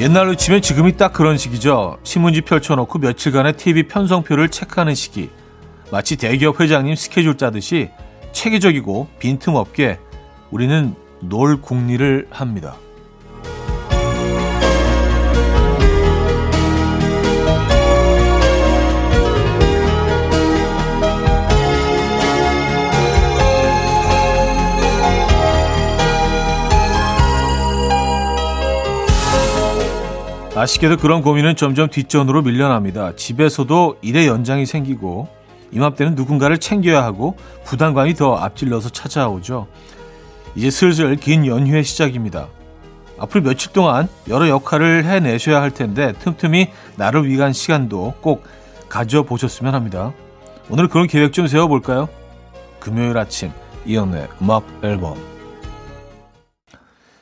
옛날로 치면 지금이 딱 그런 시기죠. 신문지 펼쳐놓고 며칠간의 TV 편성표를 체크하는 시기. 마치 대기업 회장님 스케줄 짜듯이 체계적이고 빈틈없게 우리는 놀 궁리를 합니다. 아쉽게도 그런 고민은 점점 뒷전으로 밀려납니다. 집에서도 일의 연장이 생기고 이맘때는 누군가를 챙겨야 하고 부담감이 더 앞질러서 찾아오죠. 이제 슬슬 긴 연휴의 시작입니다. 앞으로 며칠 동안 여러 역할을 해내셔야 할 텐데 틈틈이 나를 위한 시간도 꼭 가져보셨으면 합니다. 오늘 그런 계획 좀 세워볼까요? 금요일 아침 이연의 음악 앨범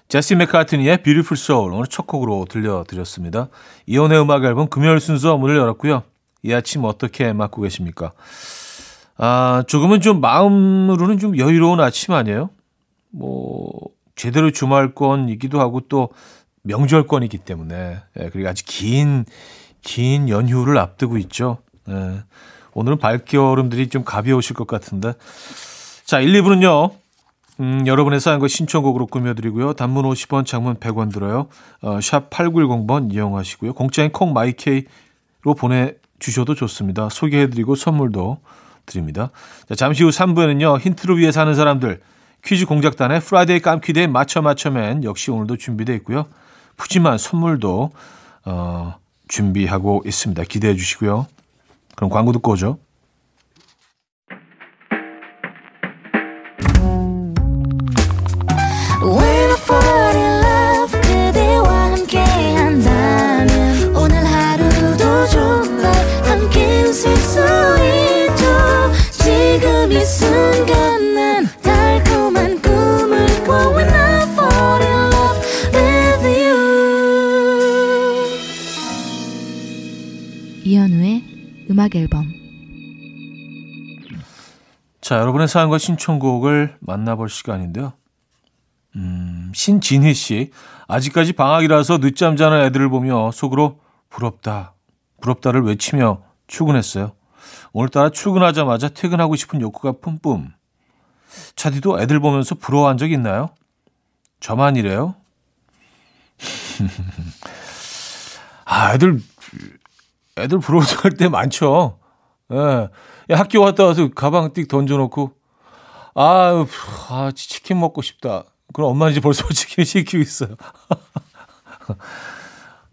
제시 맥카트니의 Beautiful Soul 오늘 첫 곡으로 들려드렸습니다. 이연의 음악 앨범 금요일 순서 문을 열었고요. 이 아침 어떻게 맞고 계십니까? 아, 조금은 좀 마음으로는 좀 여유로운 아침 아니에요? 뭐, 제대로 주말권이기도 하고 또 명절권이기 때문에. 예, 그리고 아주 긴, 긴 연휴를 앞두고 있죠. 예, 오늘은 발겨름들이 좀 가벼우실 것 같은데. 자, 1, 2부는요. 음, 여러분의 사연과 신청곡으로 꾸며드리고요. 단문 50원, 장문 100원 들어요. 어, 샵 8910번 이용하시고요. 공짜인 콩 My K로 보내주셔도 좋습니다. 소개해드리고 선물도 드립니다. 자, 잠시 후 3부에는요. 힌트를 위해 사는 사람들 퀴즈 공작단의 Friday 깜퀴day 맞춰 맞춰맨 역시 오늘도 준비되어 있고요. 푸짐한 선물도 어, 준비하고 있습니다. 기대해 주시고요. 그럼 광고 듣고 오죠. 음악 앨범 자, 여러분의 사연과 신청곡을 만나볼 시간인데요. 음, 신진희 씨. 아직까지 방학이라서 늦잠 자는 애들을 보며 속으로 부럽다, 부럽다를 외치며 출근했어요. 오늘따라 출근하자마자 퇴근하고 싶은 욕구가 뿜뿜. 차디도 애들 보면서 부러워한 적 있나요? 저만 이래요? 아, 애들 애들 부러워할 때 많죠. 예. 야, 학교 갔다 와서 가방 띡 던져놓고, 아, 아, 치킨 먹고 싶다. 그럼 엄마 이제 벌써 치킨 시키고 있어요.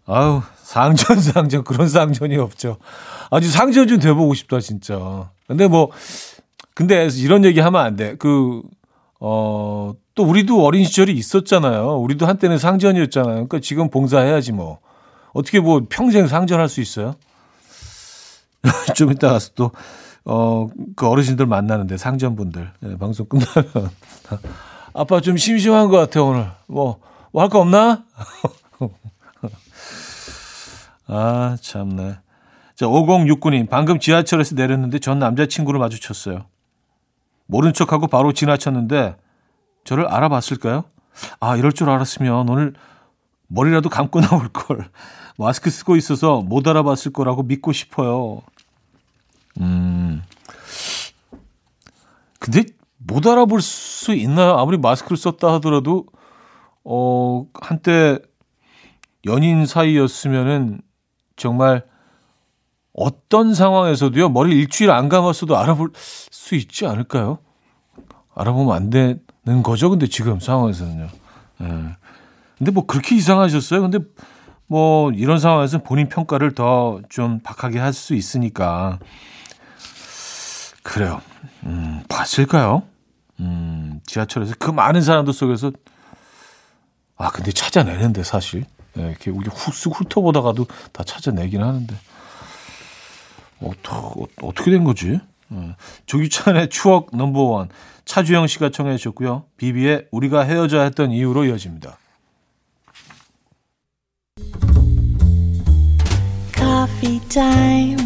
아유, 상전, 상전, 그런 상전이 없죠. 아주 상전 좀 돼보고 싶다, 진짜. 근데 뭐, 근데 이런 얘기 하면 안 돼. 그, 어, 또 우리도 어린 시절이 있었잖아요. 우리도 한때는 상전이었잖아요. 그러니까 지금 봉사해야지 뭐. 어떻게 뭐 평생 상전할 수 있어요? 좀 이따 가서 또, 어, 그 어르신들 만나는데, 상전분들. 네, 방송 끝나면. 아빠 좀 심심한 것 같아, 오늘. 뭐, 뭐 할 거 없나? 아, 참네. 자, 5069님, 방금 지하철에서 내렸는데 전 남자친구를 마주쳤어요. 모른 척하고 바로 지나쳤는데, 저를 알아봤을까요? 아, 이럴 줄 알았으면 오늘 머리라도 감고 나올 걸. 마스크 쓰고 있어서 못 알아봤을 거라고 믿고 싶어요. 음. 근데 못 알아볼 수 있나요? 아무리 마스크를 썼다 하더라도, 어, 한때 연인 사이였으면은 정말 어떤 상황에서도요, 머리 일주일 안 감았어도 알아볼 수 있지 않을까요? 알아보면 안 되는 거죠, 근데 지금 상황에서는요. 예. 근데 뭐 그렇게 이상하셨어요? 근데 뭐 이런 상황에서 본인 평가를 더 좀 박하게 할 수 있으니까 그래요. 음, 봤을까요? 음, 지하철에서 그 많은 사람들 속에서 아 근데 찾아내는데 사실 네, 이렇게 우리 훅쓱 훑어보다가도 다 찾아내긴 하는데 어떠, 어 떻게 된 거지? 네. 조기찬의 추억 넘버원 차주영 씨가 청해 주셨고요. 비비의 우리가 헤어져야 했던 이유로 이어집니다. Coffee time.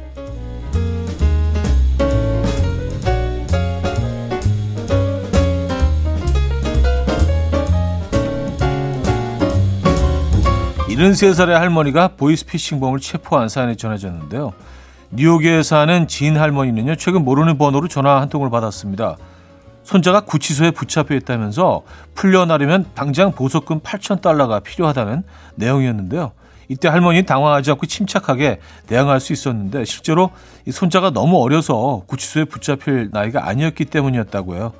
73살의 할머니가 보이스피싱범을 체포한 사연이 전해졌는데요. 뉴욕에 사는 진 할머니는요, 최근 모르는 번호로 전화 한 통을 받았습니다. 손자가 구치소에 붙잡혀 있다면서 풀려나려면 당장 보석금 8천 달러가 필요하다는 내용이었는데요. 이때 할머니는 당황하지 않고 침착하게 대응할 수 있었는데 실제로 이 손자가 너무 어려서 구치소에 붙잡힐 나이가 아니었기 때문이었다고요.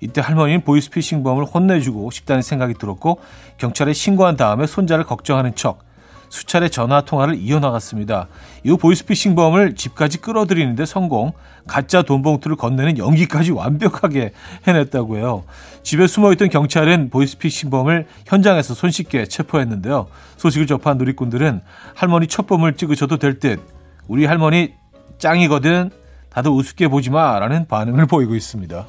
이때 할머니는 보이스피싱 범을 혼내주고 싶다는 생각이 들었고 경찰에 신고한 다음에 손자를 걱정하는 척 수차례 전화 통화를 이어나갔습니다. 이후 보이스피싱 범을 집까지 끌어들이는데 성공, 가짜 돈 봉투를 건네는 연기까지 완벽하게 해냈다고 해요. 집에 숨어있던 경찰은 보이스피싱 범을 현장에서 손쉽게 체포했는데요. 소식을 접한 누리꾼들은 할머니 첫범을 찍으셔도 될 듯, 우리 할머니 짱이거든, 다들 우습게 보지 마, 라는 반응을 보이고 있습니다.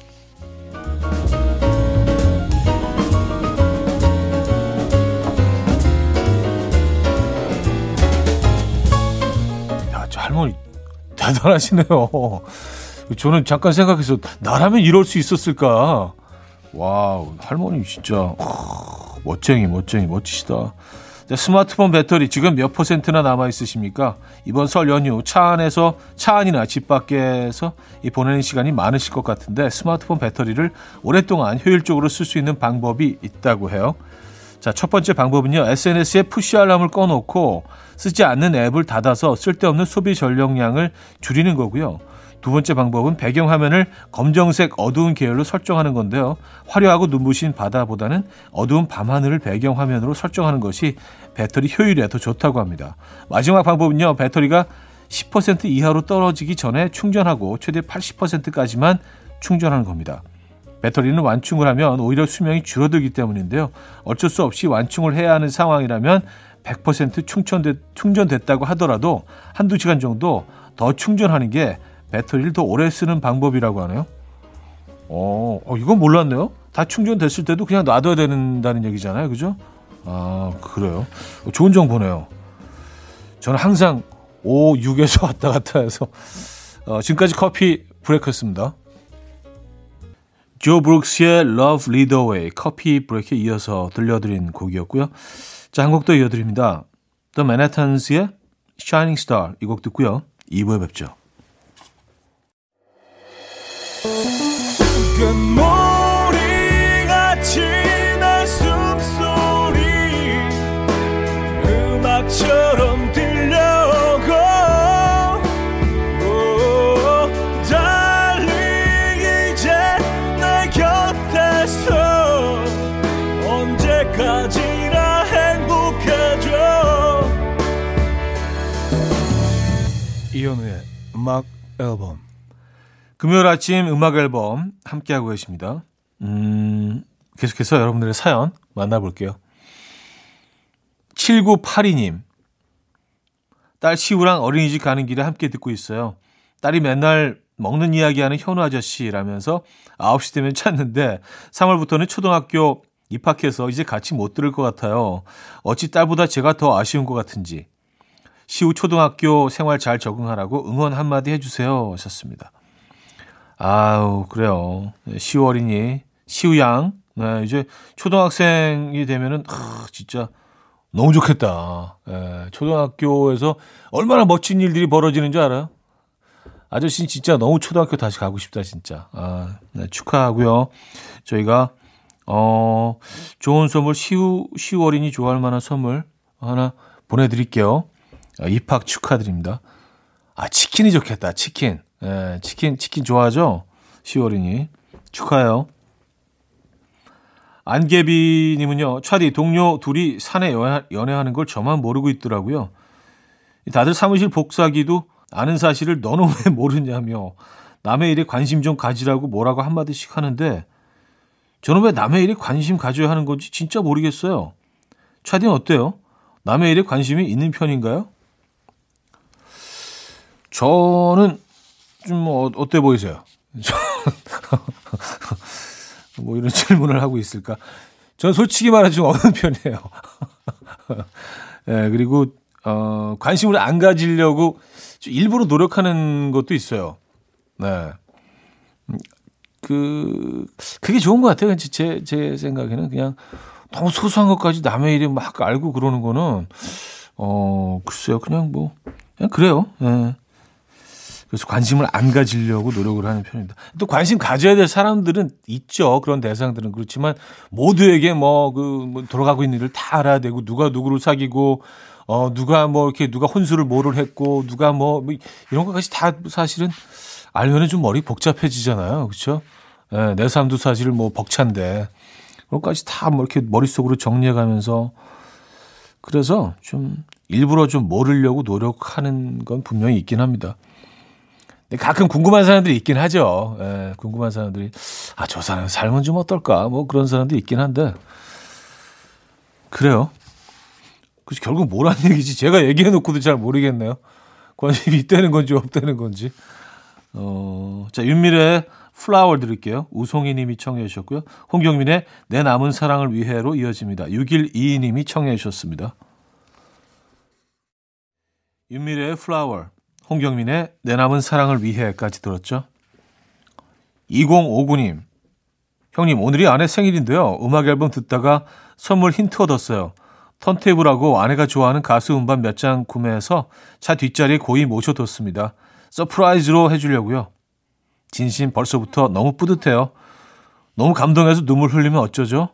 할머니 대단하시네요. 저는 잠깐 생각해서 나라면 이럴 수 있었을까. wow 할머니 진짜 멋쟁이 멋쟁이 멋지시다. 스마트폰 배터리 지금 몇 퍼센트나 남아 있으십니까? 이번 설 연휴 차 안에서 차 안이나 집 밖에서 이 보내는 시간이 많으실 것 같은데 스마트폰 배터리를 오랫동안 효율적으로 쓸 수 있는 방법이 있다고 해요. 자, 첫 번째 방법은요. SNS에 push 알람을 꺼놓고 쓰지 않는 앱을 닫아서 쓸데없는 소비 전력량을 줄이는 거고요. 두 번째 방법은 배경화면을 검정색 어두운 계열로 설정하는 건데요. 화려하고 눈부신 바다보다는 어두운 밤하늘을 배경화면으로 설정하는 것이 배터리 효율에 더 좋다고 합니다. 마지막 방법은요. 배터리가 10% 이하로 떨어지기 전에 충전하고 최대 80%까지만 충전하는 겁니다. 배터리는 완충을 하면 오히려 수명이 줄어들기 때문인데요. 어쩔 수 없이 완충을 해야 하는 상황이라면 100% 충전됐, 충전됐다고 하더라도 한두 시간 정도 더 충전하는 게 배터리를 더 오래 쓰는 방법이라고 하네요. 어, 어 이건 몰랐네요. 다 충전됐을 때도 그냥 놔둬야 된다는 얘기잖아요. 그죠? 아, 그래요. 좋은 정보네요. 저는 항상 5, 6에서 왔다 갔다 해서 어, 지금까지 커피 브레이크였습니다. 조 브룩스의 Love Lead Away 커피 브레이크에 이어서 들려드린 곡이었고요. 자, 한 곡 더 이어드립니다. The Manhattans의 Shining Star 이 곡 듣고요. 2부에 뵙죠. 이현우의 음악 앨범 금요일 아침 음악 앨범 함께하고 계십니다. 음, 계속해서 여러분들의 사연 만나볼게요. 7982님 딸 시우랑 어린이집 가는 길에 함께 듣고 있어요. 딸이 맨날 먹는 이야기 하는 현우 아저씨라면서 9시 되면 찾는데 3월부터는 초등학교 입학해서 이제 같이 못 들을 것 같아요. 어찌 딸보다 제가 더 아쉬운 것 같은지. 시우 초등학교 생활 잘 적응하라고 응원 한마디 해주세요. 하셨습니다. 아우, 그래요. 시우 어린이, 시우 양. 네, 이제 초등학생이 되면은, 아, 진짜 너무 좋겠다. 예, 초등학교에서 얼마나 멋진 일들이 벌어지는 줄 알아요? 아저씨는 진짜 너무 초등학교 다시 가고 싶다, 진짜. 아, 네, 축하하고요. 저희가, 어, 좋은 선물, 시우, 시우 어린이 좋아할 만한 선물 하나 보내드릴게요. 아, 입학 축하드립니다. 아, 치킨이 좋겠다. 치킨. 예, 치킨, 치킨 좋아하죠? 10월이니. 축하해요. 안개비님은요, 차디, 동료 둘이 산에 연애하는 걸 저만 모르고 있더라고요. 다들 사무실 복사기도 아는 사실을 너는 왜 모르냐며 남의 일에 관심 좀 가지라고 뭐라고 한마디씩 하는데 저는 왜 남의 일에 관심 가져야 하는 건지 진짜 모르겠어요. 차디는 어때요? 남의 일에 관심이 있는 편인가요? 저는 좀 어, 어때 보이세요? 뭐 이런 질문을 하고 있을까? 저는 솔직히 말해 좀 어느 편이에요. 예, 네, 그리고 어, 관심을 안 가지려고 일부러 노력하는 것도 있어요. 네. 그, 그게 좋은 것 같아요. 제, 제 생각에는 그냥 너무 소소한 것까지 남의 일이 막 알고 그러는 거는, 어, 글쎄요. 그냥 뭐, 그냥 그래요. 네. 그래서 관심을 안 가지려고 노력을 하는 편입니다. 또 관심 가져야 될 사람들은 있죠. 그런 대상들은 그렇지만 모두에게 뭐, 그, 뭐 돌아가고 있는 일을 다 알아야 되고 누가 누구를 사귀고 어, 누가 뭐 이렇게 누가 혼수를 뭐를 했고 누가 뭐, 뭐 이런 것까지 다 사실은 알면은 좀 머리 복잡해지잖아요. 그렇죠? 예, 내 삶도 사실 뭐 벅찬데 그런 것까지 다 뭐 이렇게 머릿속으로 정리해 가면서 그래서 좀 일부러 좀 모르려고 노력하는 건 분명히 있긴 합니다. 가끔 궁금한 사람들이 있긴 하죠. 예, 궁금한 사람들이 아, 저 사람 삶은 좀 어떨까? 뭐 그런 사람도 있긴 한데 그래요. 그래서 결국 뭐라는 얘기지? 제가 얘기해 놓고도 잘 모르겠네요. 관심이 있다는 건지 없다는 건지. 어, 자, 윤미래의 플라워 드릴게요. 우송이 님이 청해 주셨고요. 홍경민의 내 남은 사랑을 위해로 이어집니다. 6122 님이 청해 주셨습니다. 윤미래의 플라워, 홍경민의 내 남은 사랑을 위해까지 들었죠. 2059님, 형님, 오늘이 아내 생일인데요. 음악 앨범 듣다가 선물 힌트 얻었어요. 턴테이블하고 아내가 좋아하는 가수 음반 몇 장 구매해서 차 뒷자리에 고이 모셔뒀습니다. surprise로 해주려고요. 진심 벌써부터 너무 뿌듯해요. 너무 감동해서 눈물 흘리면 어쩌죠?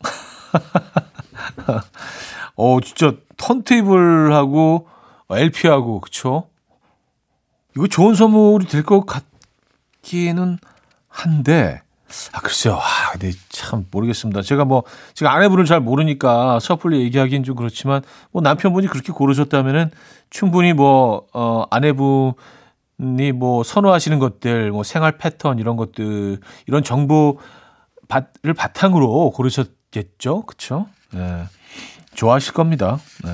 어, 진짜 턴테이블하고 LP하고 그쵸? 이거 좋은 선물이 될 것 같기는 한데 아, 글쎄요. 아, 근데 참 모르겠습니다. 제가 뭐, 제가 아내분을 잘 모르니까 섣불리 얘기하기는 좀 그렇지만, 뭐 남편분이 그렇게 고르셨다면은 충분히 뭐, 어, 아내분 이 뭐 선호하시는 것들, 뭐 생활 패턴 이런 것들, 이런 정보를 바탕으로 고르셨겠죠? 그쵸? 네. 좋아하실 겁니다. 네.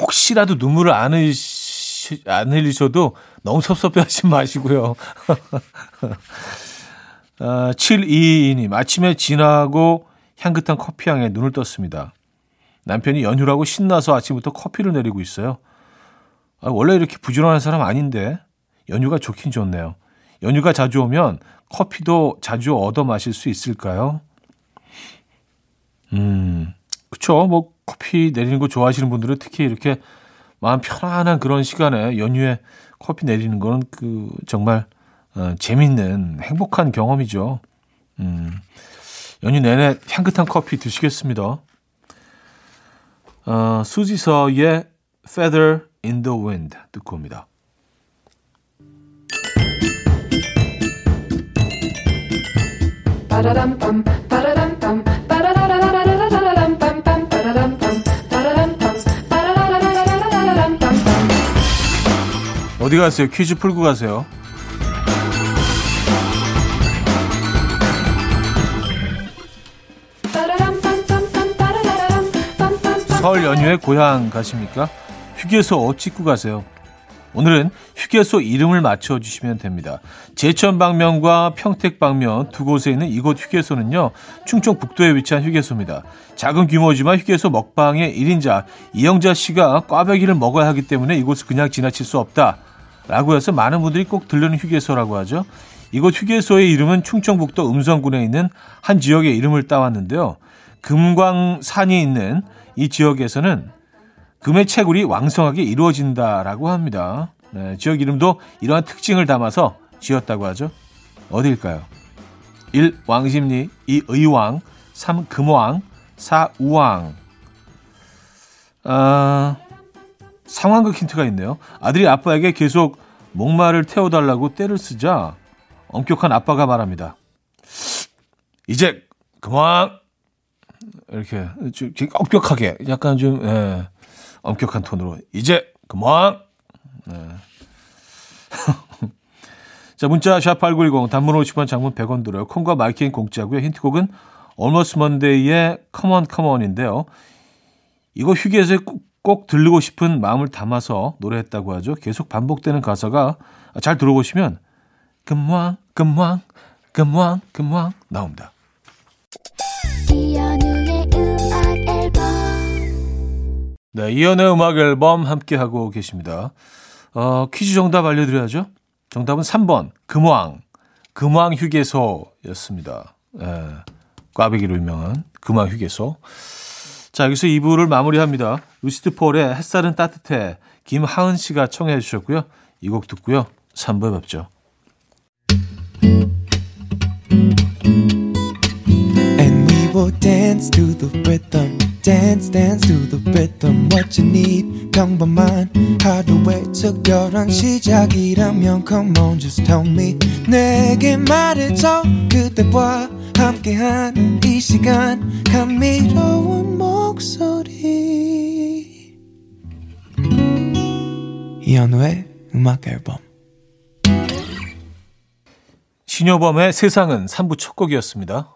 혹시라도 눈물을 안 흘리시, 안 흘리셔도 너무 섭섭해 하지 마시고요. 어, 722님, 아침에 진하고 향긋한 커피향에 눈을 떴습니다. 남편이 연휴라고 신나서 아침부터 커피를 내리고 있어요. 아, 원래 이렇게 부지런한 사람 아닌데 연휴가 좋긴 좋네요. 연휴가 자주 오면 커피도 자주 얻어 마실 수 있을까요? 음, 그쵸. 뭐 커피 내리는 거 좋아하시는 분들은 특히 이렇게 마음 편안한 그런 시간에 연휴에 커피 내리는 거는 그 정말 어, 재밌는 행복한 경험이죠. 음, 연휴 내내 향긋한 커피 드시겠습니다. 어, 수지서의 Feather in the Wind 듣고 옵니다. 어디 가세요? 퀴즈 풀고 가세요. 설 연휴에 고향 가십니까? 휴게소 찍고 가세요. 오늘은 휴게소 이름을 맞춰주시면 됩니다. 제천 방면과 평택 방면 두 곳에 있는 이곳 휴게소는요, 충청 북도에 위치한 휴게소입니다. 작은 규모지만 휴게소 먹방의 1인자 이영자 씨가 꽈배기를 먹어야 하기 때문에 이곳을 그냥 지나칠 수 없다. 라고 해서 많은 분들이 꼭 들르는 휴게소라고 하죠. 이곳 휴게소의 이름은 충청북도 음성군에 있는 한 지역의 이름을 따왔는데요. 금광산이 있는 이 지역에서는 금의 채굴이 왕성하게 이루어진다라고 합니다. 네, 지역 이름도 이러한 특징을 담아서 지었다고 하죠. 어디일까요? 1. 왕십리 2. 의왕 3. 금왕 4. 우왕 아, 상황극 힌트가 있네요. 아들이 아빠에게 계속 목마를 태워달라고 때를 쓰자 엄격한 아빠가 말합니다. 이제 그만 이렇게 좀 엄격하게 약간 좀 예, 엄격한 톤으로 이제 그만. 네. 자 문자 샵8910 단문 50원 장문 100원 들어요. 콩과 마이킹 공짜고요. 힌트곡은 Almost Monday의 Come On Come On인데요. 이거 휴게소에 꼭, 꼭 들르고 싶은 마음을 담아서 노래했다고 하죠. 계속 반복되는 가사가 잘 들어보시면 금왕 금왕 금왕 금왕 나옵니다. 네, 이연의 음악 앨범 함께 하고 계십니다. 어, 퀴즈 정답 알려드려야죠. 정답은 3번, 금왕. 금왕 휴게소였습니다. 예, 꽈배기로 유명한 금왕 휴게소. 자, 여기서 2부를 마무리합니다. 루시트 폴의 햇살은 따뜻해. 김하은 씨가 청해 주셨고요. 이 곡 듣고요. 3부에 뵙죠. Dance to the rhythm. dance dance to the rhythm what you need 평범한 하루의 특별한 시작이라면 come on just tell me 내게 말해줘 그대와 함께한 이 시간 감미로운 목소리 이현우의 음악 앨범 신여범의 세상은 3부 첫 곡이었습니다.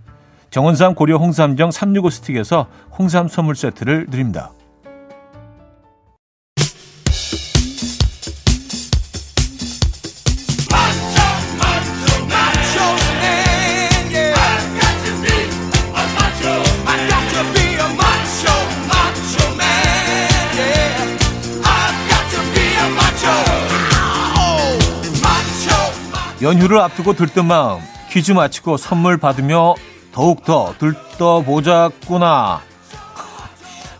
정원삼 고려 홍삼정 365 스틱에서 홍삼 선물 세트를 드립니다. 연휴를 앞두고 들뜬 마음 퀴즈 마치고 선물 받으며 더욱더 들떠보자꾸나.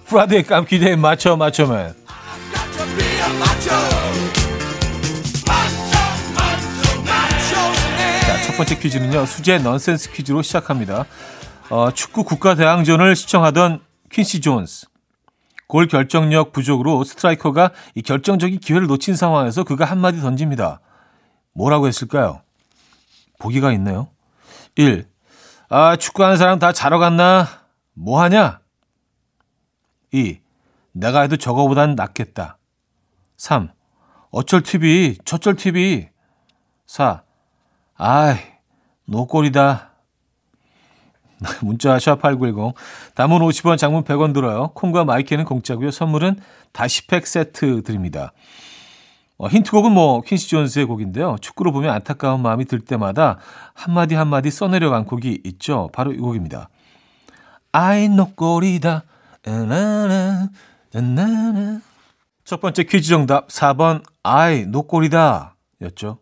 Friday 깜퀴day 맞춰 맞춰맨. 자, 첫 번째 퀴즈는요. 수제 넌센스 퀴즈로 시작합니다. 어, 축구 국가대항전을 시청하던 퀸시 존스. 골 결정력 부족으로 스트라이커가 이 결정적인 기회를 놓친 상황에서 그가 한마디 던집니다. 뭐라고 했을까요? 보기가 있네요. 1. 아, 축구하는 사람 다 자러 갔나? 뭐 하냐? 2. 내가 해도 저거보단 낫겠다. 3. 어쩔 TV, 저쩔 TV. 4. 아이, 노골이다. 문자 샵8910. 담은 50원, 장문 100원 들어요. 콩과 마이크는 공짜고요. 선물은 다시팩 세트 드립니다. 어, 힌트곡은 뭐 퀸시 존스의 곡인데요. 축구로 보면 안타까운 마음이 들 때마다 한마디 한마디 써내려간 곡이 있죠. 바로 이 곡입니다. 아이 노꼬리다 첫 번째 퀴즈 정답 4번 아이 노꼬리다 였죠.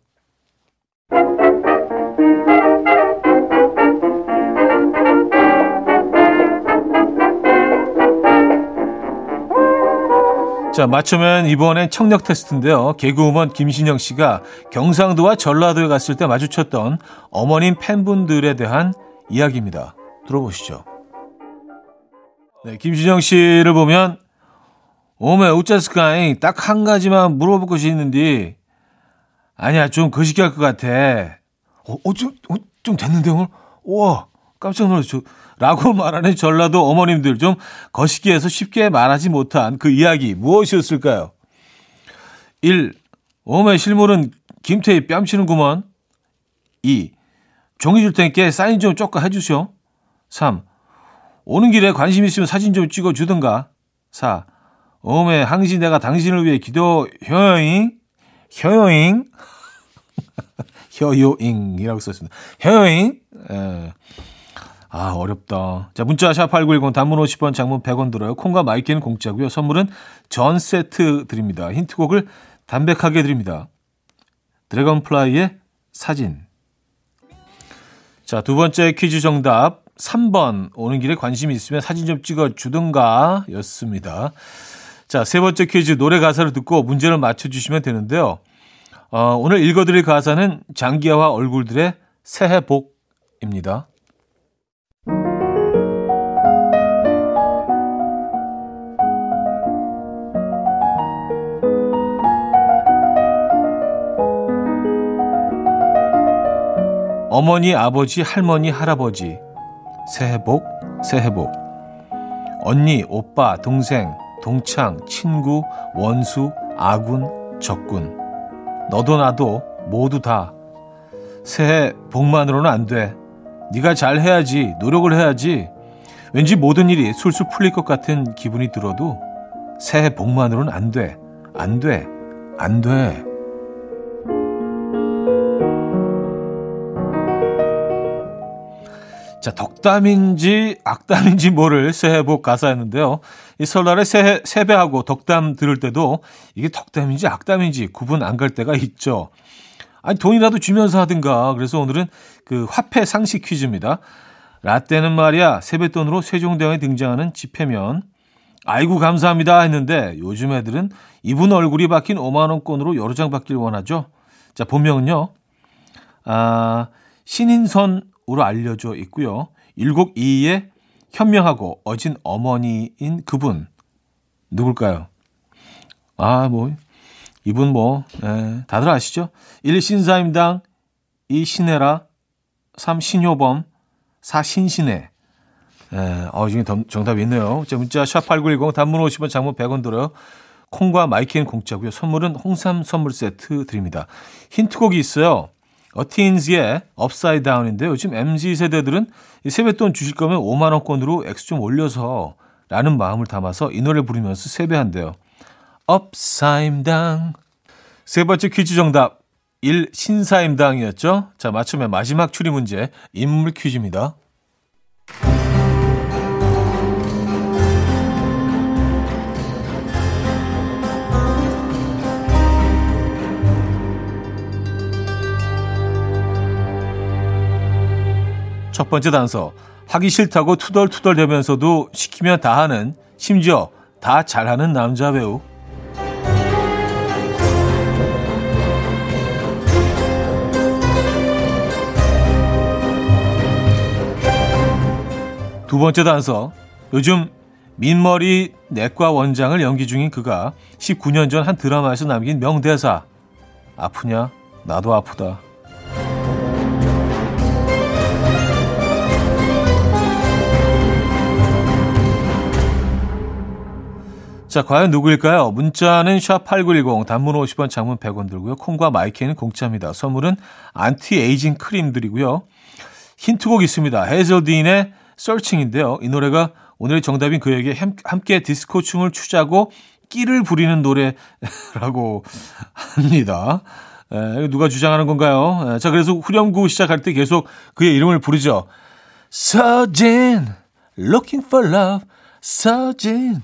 자, 맞추면 이번엔 청력 테스트인데요. 개그우먼 김신영 씨가 경상도와 전라도에 갔을 때 마주쳤던 어머님 팬분들에 대한 이야기입니다. 들어보시죠. 네, 김신영 씨를 보면 오메 우짜스카이 딱한 가지만 물어볼 것이 있는데 아니야 좀 거시기할 것 같아. 어, 어, 좀, 어, 좀 됐는데 오늘 우와 깜짝 놀랐죠. 라고 말하는 전라도 어머님들 좀 거시기해서 쉽게 말하지 못한 그 이야기 무엇이었을까요? 1. 오메 실물은 김태희 뺨치는구먼. 2. 종이 줄 테니까 사인 좀 쪼까 해주시오. 3. 오는 길에 관심 있으면 사진 좀 찍어주든가. 4. 오메 항시 내가 당신을 위해 기도 효잉 효잉 효요잉이라고 썼습니다. 효잉 예. 아 어렵다. 자 문자 샵8910 단문 50원 장문 100원 들어요. 콩과 My K는 공짜고요. 선물은 전 세트 드립니다. 힌트곡을 담백하게 드립니다. 드래곤플라이의 사진 자 두 번째 퀴즈 정답 3번 오는 길에 관심이 있으면 사진 좀 찍어 주든가 였습니다. 자, 세 번째 퀴즈 노래 가사를 듣고 문제를 맞춰 주시면 되는데요. 어, 오늘 읽어 드릴 가사는 장기하와 얼굴들의 새해 복입니다. 어머니, 아버지, 할머니, 할아버지. 새해 복, 새해 복. 언니, 오빠, 동생, 동창, 친구, 원수, 아군, 적군. 너도 나도 모두 다 새해 복만으로는 안 돼. 네가 잘 해야지. 노력을 해야지. 왠지 모든 일이 술술 풀릴 것 같은 기분이 들어도 새해 복만으로는 안 돼. 안 돼. 안 돼. 자, 덕담인지 악담인지 모를 새해 복 가사였는데요. 이 설날에 새해, 세배하고 덕담 들을 때도 이게 덕담인지 악담인지 구분 안 갈 때가 있죠. 아니, 돈이라도 주면서 하든가. 그래서 오늘은 그 화폐 상식 퀴즈입니다. 라떼는 말이야, 세뱃돈으로 세종대왕에 등장하는 지폐면. 아이고, 감사합니다. 했는데 요즘 애들은 이분 얼굴이 박힌 5만원권으로 여러 장 받길 원하죠. 자, 본명은요. 아, 신인선 으로 알려져 있고요. 율곡 이이의 현명하고 어진 어머니인 그분 누굴까요? 아, 뭐 이분 뭐 예, 다들 아시죠? 1. 신사임당 2. 신애라 3. 신효범 4. 신신애 예, 어, 중에 정답이 있네요. 자, 문자 샵8910 단문 50원 장문 100원 들어요. 콩과 마이K는 공짜고요. 선물은 홍삼 선물 세트 드립니다. 힌트곡이 있어요. A-Teens의 Upside Down인데 요즘 MZ 세대들은 세뱃돈 주실 거면 5만 원권으로 액수 좀 올려서 라는 마음을 담아서 이 노래 부르면서 세배한대요. up사임당. 세 번째 퀴즈 정답 1. 신사임당이었죠. 자, 맞추면 마지막 추리 문제 인물 퀴즈입니다. 첫 번째 단서. 하기 싫다고 투덜투덜 대면서도 시키면 다 하는, 심지어 다 잘하는 남자 배우. 두 번째 단서. 요즘 민머리 내과 원장을 연기 중인 그가 19년 전 한 드라마에서 남긴 명대사. 아프냐? 나도 아프다. 자, 과연 누구일까요? 문자는 샵8910, 단문 50원, 장문 100원 들고요. 콩과 마이K는 공짜입니다. 선물은 안티에이징 크림 드리고요. 힌트곡 있습니다. Hazell Dean의 Searchin'인데요. 이 노래가 오늘의 정답인 그에게 함께 디스코 춤을 추자고 끼를 부리는 노래라고 합니다. 에, 누가 주장하는 건가요? 에, 자, 그래서 후렴구 시작할 때 계속 그의 이름을 부르죠. 서진, looking for love, 서진.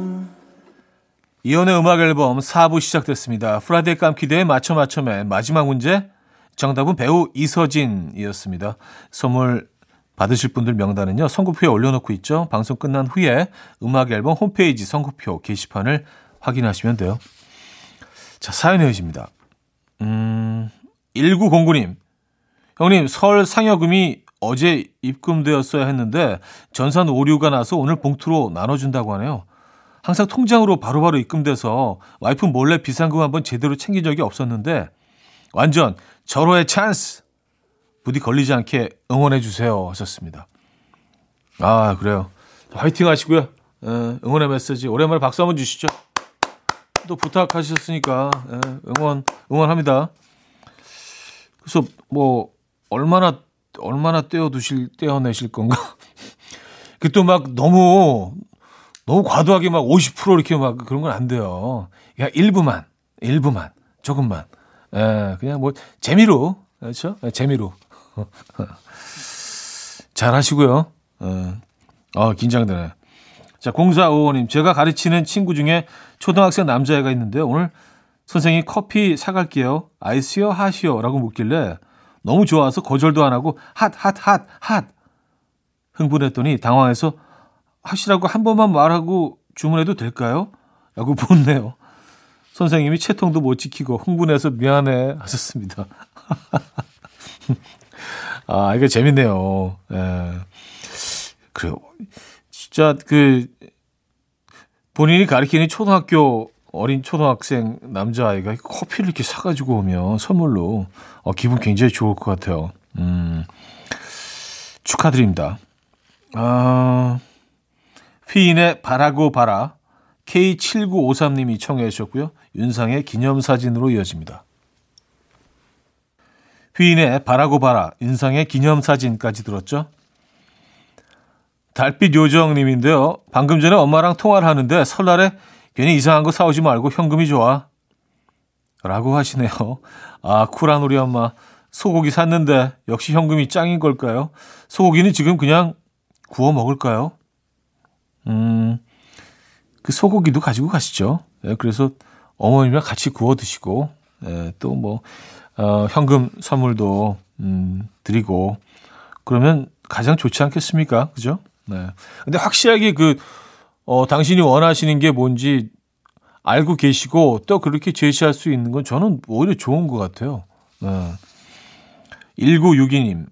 이현우의 음악 앨범 4부 시작됐습니다. Friday 깜퀴대의 맞춰 맞춰맨 마지막 문제 정답은 배우 이서진이었습니다. 선물 받으실 분들 명단은요. 선곡표에 올려놓고 있죠. 방송 끝난 후에 음악 앨범 홈페이지 선곡표 게시판을 확인하시면 돼요. 자, 사연 이어집니다. 음, 1909님. 형님, 설 상여금이 어제 입금되었어야 했는데 전산 오류가 나서 오늘 봉투로 나눠준다고 하네요. 항상 통장으로 바로바로 바로 입금돼서 와이프 몰래 비상금 한번 제대로 챙긴 적이 없었는데 완전 절호의 찬스! 부디 걸리지 않게 응원해 주세요 하셨습니다. 아 그래요. 화이팅 하시고요. 에, 응원의 메시지 오랜만에 박수 한번 주시죠. 또 부탁하셨으니까 에, 응원 응원합니다. 그래서 뭐 얼마나 얼마나 떼어두실 떼어내실 건가? 그 또 막 너무 너무 과도하게 막 50% 이렇게 막 그런 건 안 돼요. 그냥 일부만 일부만 조금만. 에, 그냥 뭐 재미로 그렇죠? 재미로 잘 하시고요. 어, 어, 긴장되네. 자, 0455님, 제가 가르치는 친구 중에 초등학생 남자애가 있는데요. 오늘 선생님이 커피 사갈게요. 아이스요, 핫이요? 라고 묻길래 너무 좋아서 거절도 안 하고 핫, 핫, 핫, 핫. 흥분했더니 당황해서 핫이라고 한 번만 말하고 주문해도 될까요? 라고 묻네요. 선생님이 채통도 못 지키고 흥분해서 미안해 하셨습니다. 아, 이거 재밌네요. 예. 그래요. 진짜 그 본인이 가르치는 초등학교 어린 초등학생 남자아이가 커피를 이렇게 사가지고 오면 선물로 어, 기분 굉장히 좋을 것 같아요. 음, 축하드립니다. 아, 휘인의 바라고 바라 K7953님이 청해 주셨고요. 윤상의 기념사진으로 이어집니다. 휘인의 바라고 바라, 윤상의 기념사진까지 들었죠. 달빛 요정님인데요. 방금 전에 엄마랑 통화를 하는데 설날에 괜히 이상한 거 사오지 말고 현금이 좋아. 라고 하시네요. 아, 쿨한 우리 엄마. 소고기 샀는데 역시 현금이 짱인 걸까요? 소고기는 지금 그냥 구워 먹을까요? 음, 그 소고기도 가지고 가시죠. 네, 그래서 어머님이랑 같이 구워 드시고, 네, 또 뭐, 어, 현금 선물도, 음, 드리고, 그러면 가장 좋지 않겠습니까? 그죠? 네. 근데 확실하게 그, 어, 당신이 원하시는 게 뭔지 알고 계시고 또 그렇게 제시할 수 있는 건 저는 오히려 좋은 것 같아요. 네. 1962님.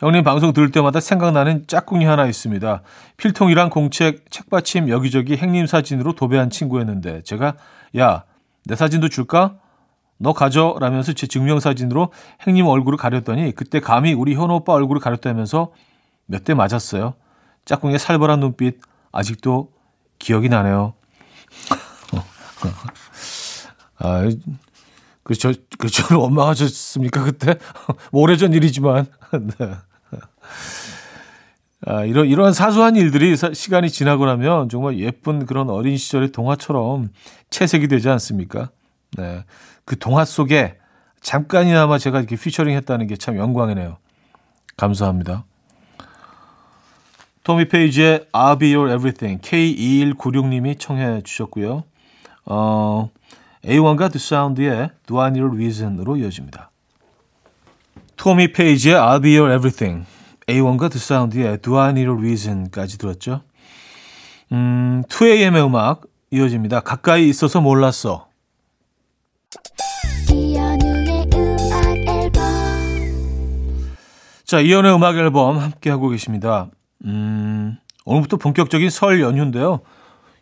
형님 방송 들을 때마다 생각나는 짝꿍이 하나 있습니다. 필통이랑 공책, 책받침 여기저기 행님 사진으로 도배한 친구였는데 제가 야, 내 사진도 줄까? 너 가져 라면서 제 증명사진으로 행님 얼굴을 가렸더니 그때 감히 우리 현우 오빠 얼굴을 가렸다면서 몇 대 맞았어요. 짝꿍의 살벌한 눈빛 아직도 기억이 나네요. 아, 그, 저, 그, 엄마가 졌습니까, 그때? 오래전 일이지만. 네. 아, 이런, 이러한 사소한 일들이 사, 시간이 지나고 나면 정말 예쁜 그런 어린 시절의 동화처럼 채색이 되지 않습니까? 네. 그 동화 속에 잠깐이나마 제가 이렇게 피처링 했다는 게 참 영광이네요. 감사합니다. 토미 페이지의 I'll Be Your Everything K2196님이 청해 주셨고요. 어, A1과 The Sound의 Do I Need a Reason으로 이어집니다. 토미 페이지의 I'll Be Your Everything A1과 The Sound의 Do I Need a Reason까지 들었죠. 음, 2AM의 음악 이어집니다. 가까이 있어서 몰랐어. 자, 이연의 음악 앨범 함께하고 계십니다. 음, 오늘부터 본격적인 설 연휴인데요.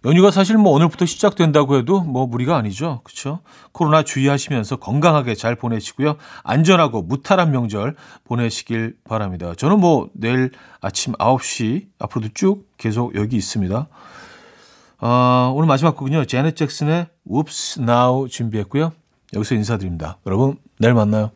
연휴가 사실 뭐 오늘부터 시작된다고 해도 뭐 무리가 아니죠. 그렇죠? 코로나 주의하시면서 건강하게 잘 보내시고요. 안전하고 무탈한 명절 보내시길 바랍니다. 저는 뭐 내일 아침 9시 앞으로도 쭉 계속 여기 있습니다. 어, 오늘 마지막 곡은요. 제넷 잭슨의 Whoops Now 준비했고요. 여기서 인사드립니다. 여러분 내일 만나요.